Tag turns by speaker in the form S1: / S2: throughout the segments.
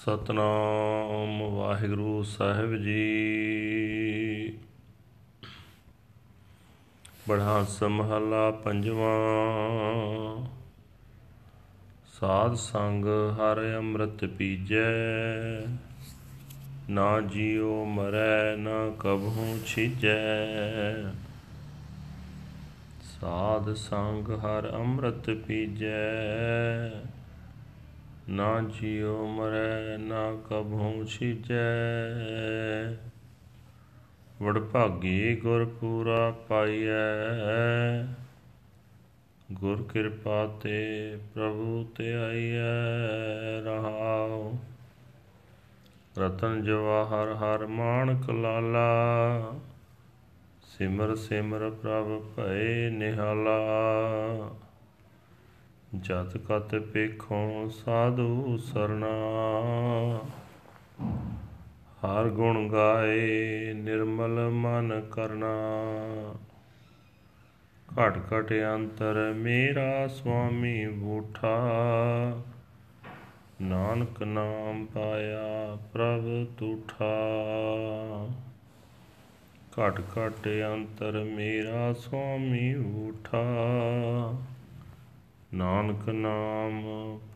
S1: ਸਤਨਾਮ ਵਾਹਿਗੁਰੂ ਸਾਹਿਬ ਜੀ। ਬੜਾਸ ਮਹੱਲਾ ਪੰਜਵਾਂ। ਸਾਧ ਸੰਗ ਹਰ ਅੰਮ੍ਰਿਤ ਪੀਜੈ, ਨਾ ਜਿਉ ਮਰੈ, ਨਾ ਕਬਹੂ ਛਿਜੈ। ਸਾਧ ਸੰਗ ਹਰ ਅੰਮ੍ਰਿਤ ਪੀਜੈ ਨਾ ਜਿਉ ਮਰੈ, ਨਾ ਕਭੂ ਛਿਜੈ ਵਡਭਾਗੀ ਗੁਰ ਪੂਰਾ ਪਾਈਐ। ਗੁਰ ਕਿਰਪਾ ਤੇ ਪ੍ਰਭੂ ਤੇ ਆਈਐ ਰਹਾਉ। ਰਤਨ ਜਵਾਹਰ ਹਰ ਮਾਨਕ ਲਾਲਾ। ਸਿਮਰ ਸਿਮਰ ਪ੍ਰਭ ਭਏ ਨਿਹਾਲਾ। ਜਤ ਕਤ ਪੇਖੋਂ ਸਾਧੂ ਸਰਣਾ। ਹਰ ਗੁਣ ਗਾਏ ਨਿਰਮਲ ਮਨ ਕਰਨਾ। ਘਟ ਘਟ ਅੰਤਰ ਮੇਰਾ ਸੁਆਮੀ ਬੂਠਾ। ਨਾਨਕ ਨਾਮ ਪਾਇਆ ਪ੍ਰਭ ਤੂਠਾ। ਘਟ ਘਟ ਅੰਤਰ ਮੇਰਾ ਸੁਆਮੀ ਬੂਠਾ। ਨਾਨਕ ਨਾਮ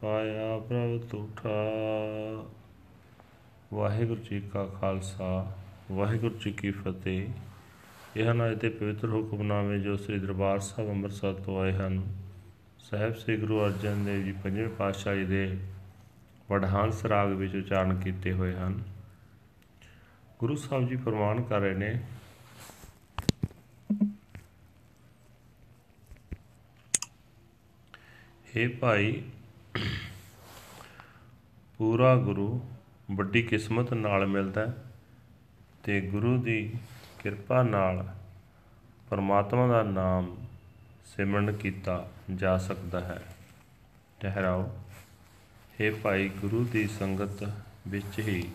S1: ਪਾਇਆ ਪ੍ਰਭ ਤੁਠਾ। ਵਾਹਿਗੁਰੂ ਜੀ ਕਾ ਖਾਲਸਾ, ਵਾਹਿਗੁਰੂ ਜੀ ਕੀ ਫਤਿਹ। ਇਹ ਹਨ ਅਜ ਦੇ ਪਵਿੱਤਰ ਹੁਕਮਨਾਮੇ ਜੋ ਸ੍ਰੀ ਦਰਬਾਰ ਸਾਹਿਬ ਅੰਮ੍ਰਿਤਸਰ ਤੋਂ ਆਏ ਹਨ। ਸਾਹਿਬ ਸ੍ਰੀ ਗੁਰੂ ਅਰਜਨ ਦੇਵ ਜੀ ਪੰਜਵੇਂ ਪਾਤਸ਼ਾਹ ਜੀ ਦੇ ਵਡਹੰਸ ਰਾਗ ਵਿੱਚ ਉਚਾਰਨ ਕੀਤੇ ਹੋਏ ਹਨ। ਗੁਰੂ ਸਾਹਿਬ ਜੀ ਫਰਮਾਨ ਕਰ ਰਹੇ ਨੇ हे ਭਾਈ, ਪੂਰਾ ਗੁਰੂ ਵੱਡੀ ਕਿਸਮਤ ਨਾਲ ਮਿਲਦਾ ਤੇ ਗੁਰੂ ਦੀ ਕਿਰਪਾ ਨਾਲ ਪਰਮਾਤਮਾ ਦਾ ਨਾਮ ਸਿਮਰਨ ਕੀਤਾ ਜਾ ਸਕਦਾ ਹੈ। ਠਹਿਰਾਓ। हे ਭਾਈ, ਗੁਰੂ ਦੀ ਸੰਗਤ ਵਿੱਚ ਹੀ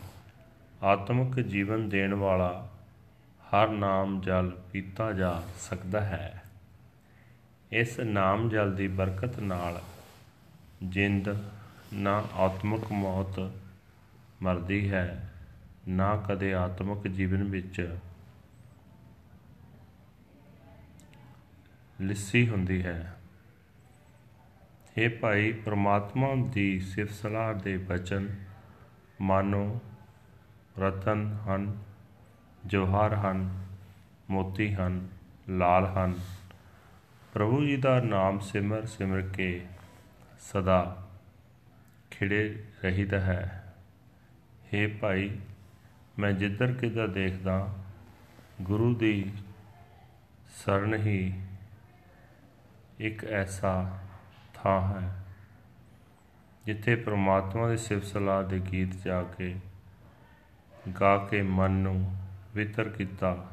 S1: ਆਤਮਿਕ ਜੀਵਨ ਦੇਣ ਵਾਲਾ ਹਰ ਨਾਮ ਜਲ ਪੀਤਾ ਜਾ ਸਕਦਾ ਹੈ। ਇਸ ਨਾਮ ਜਲ ਦੀ ਬਰਕਤ ਨਾਲ ਜਿੰਦ ਨਾ ਆਤਮਿਕ ਮੌਤ ਮਰਦੀ ਹੈ, ਨਾ ਕਦੇ ਆਤਮਿਕ ਜੀਵਨ ਵਿੱਚ ਲਿੱਸੀ ਹੁੰਦੀ ਹੈ। ਇਹ ਭਾਈ, ਪ੍ਰਮਾਤਮਾ ਦੀ ਸਿਫਤ ਸਲਾਹ ਦੇ ਬਚਨ ਮਾਨੋ ਰਤਨ ਹਨ, ਜੋਹਰ ਹਨ, ਮੋਤੀ ਹਨ, ਲਾਲ ਹਨ। ਪ੍ਰਭੂ ਜੀ ਦਾ ਨਾਮ ਸਿਮਰ ਸਿਮਰ ਕੇ ਸਦਾ ਖਿੜੇ ਰਹੀਦਾ ਹੈ। हे ਭਾਈ, ਮੈਂ ਜਿੱਧਰ ਕਿਧਰ ਦੇਖਦਾ, ਗੁਰੂ ਦੀ ਸਰਣ ਹੀ ਇੱਕ ਐਸਾ ਥਾਂ ਹੈ, ਜਿੱਥੇ ਪ੍ਰਮਾਤਮਾ ਦੀ ਸਿਫਤ ਸਲਾਹ ਦੇ ਗੀਤ ਜਾ ਕੇ, ਗਾ ਕੇ ਮਨ ਨੂੰ ਵਿਤਰ ਕੀਤਾ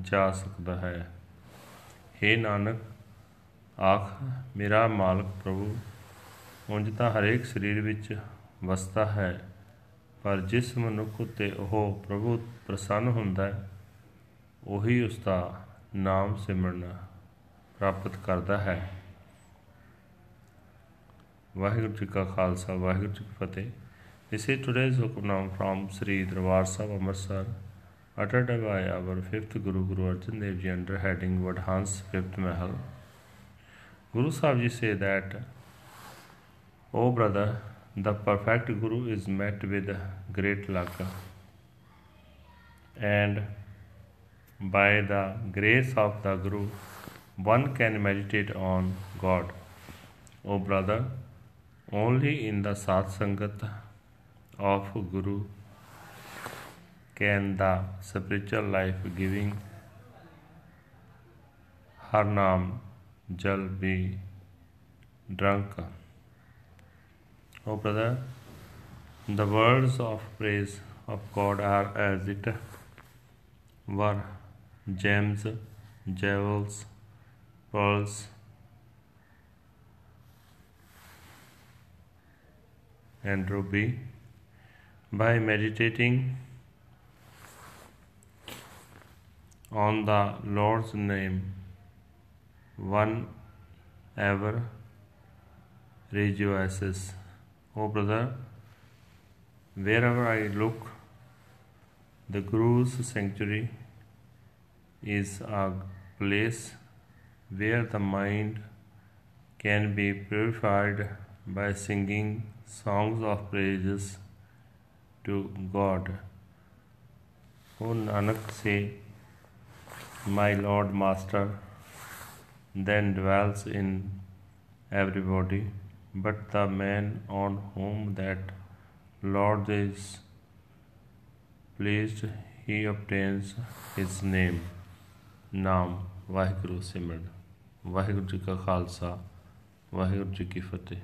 S1: ਜਾ ਸਕਦਾ ਹੈ। हे ਨਾਨਕ ਆਖ ਮੇਰਾ ਮਾਲਕ ਪ੍ਰਭੂ ਉਂਝ ਤਾਂ ਹਰੇਕ ਸਰੀਰ ਵਿੱਚ ਵਸਦਾ ਹੈ ਪਰ ਜਿਸ ਮਨੁੱਖ ਉਤੇ ਉਹ ਪ੍ਰਭੂ ਪ੍ਰਸੰਨ ਹੁੰਦਾ ਹੈ ਉਹੀ ਉਸ ਦਾ ਨਾਮ ਸਿਮਰਨ ਪ੍ਰਾਪਤ ਕਰਦਾ ਹੈ ਵਾਹਿਗੁਰੂ ਜੀ ਕਾ ਖਾਲਸਾ ਵਾਹਿਗੁਰੂ ਜੀ ਕੀ ਫਤਿਹ This is today's Hukamnam from Sri Darbar Sahib Amritsar uttered by our fifth Guru Guru Arjan Dev Ji under heading Vadhans Fifth Mahal. Guru Sahib say that, O brother, the perfect Guru is met with great luck, and by the grace of the Guru, one can meditate on God. O brother, only in the Satsangat of Guru can the spiritual life giving Har Naam jal be drunk. Oh, brother, the words of praise of God are as it were gems, jewels, pearls, and ruby. By meditating on the Lord's name, one ever rejoices. O oh, brother, Wherever I look, the Guru's sanctuary is a place where the mind can be purified by singing songs of praises to God. O Nanak say, My Lord Master then dwells in everybody, but the man on whom that Lord is pleased, he obtains his name. ਨਾਮ ਵਾਹਿਗੁਰੂ ਸਿਮਰਨ ਵਾਹਿਗੁਰੂ ਜੀ ਕਾ ਖਾਲਸਾ ਵਾਹਿਗੁਰੂ ਜੀ ਕੀ ਫਤਿਹ